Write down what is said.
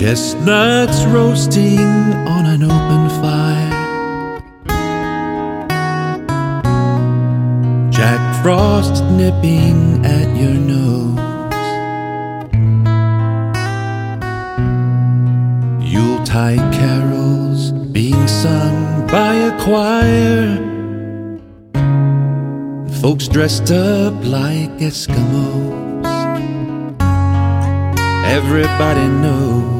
Chestnuts roasting on an open fire. Jack Frost nipping at your nose. Yuletide carols being sung by a choir. Folks dressed up like Eskimos. Everybody knows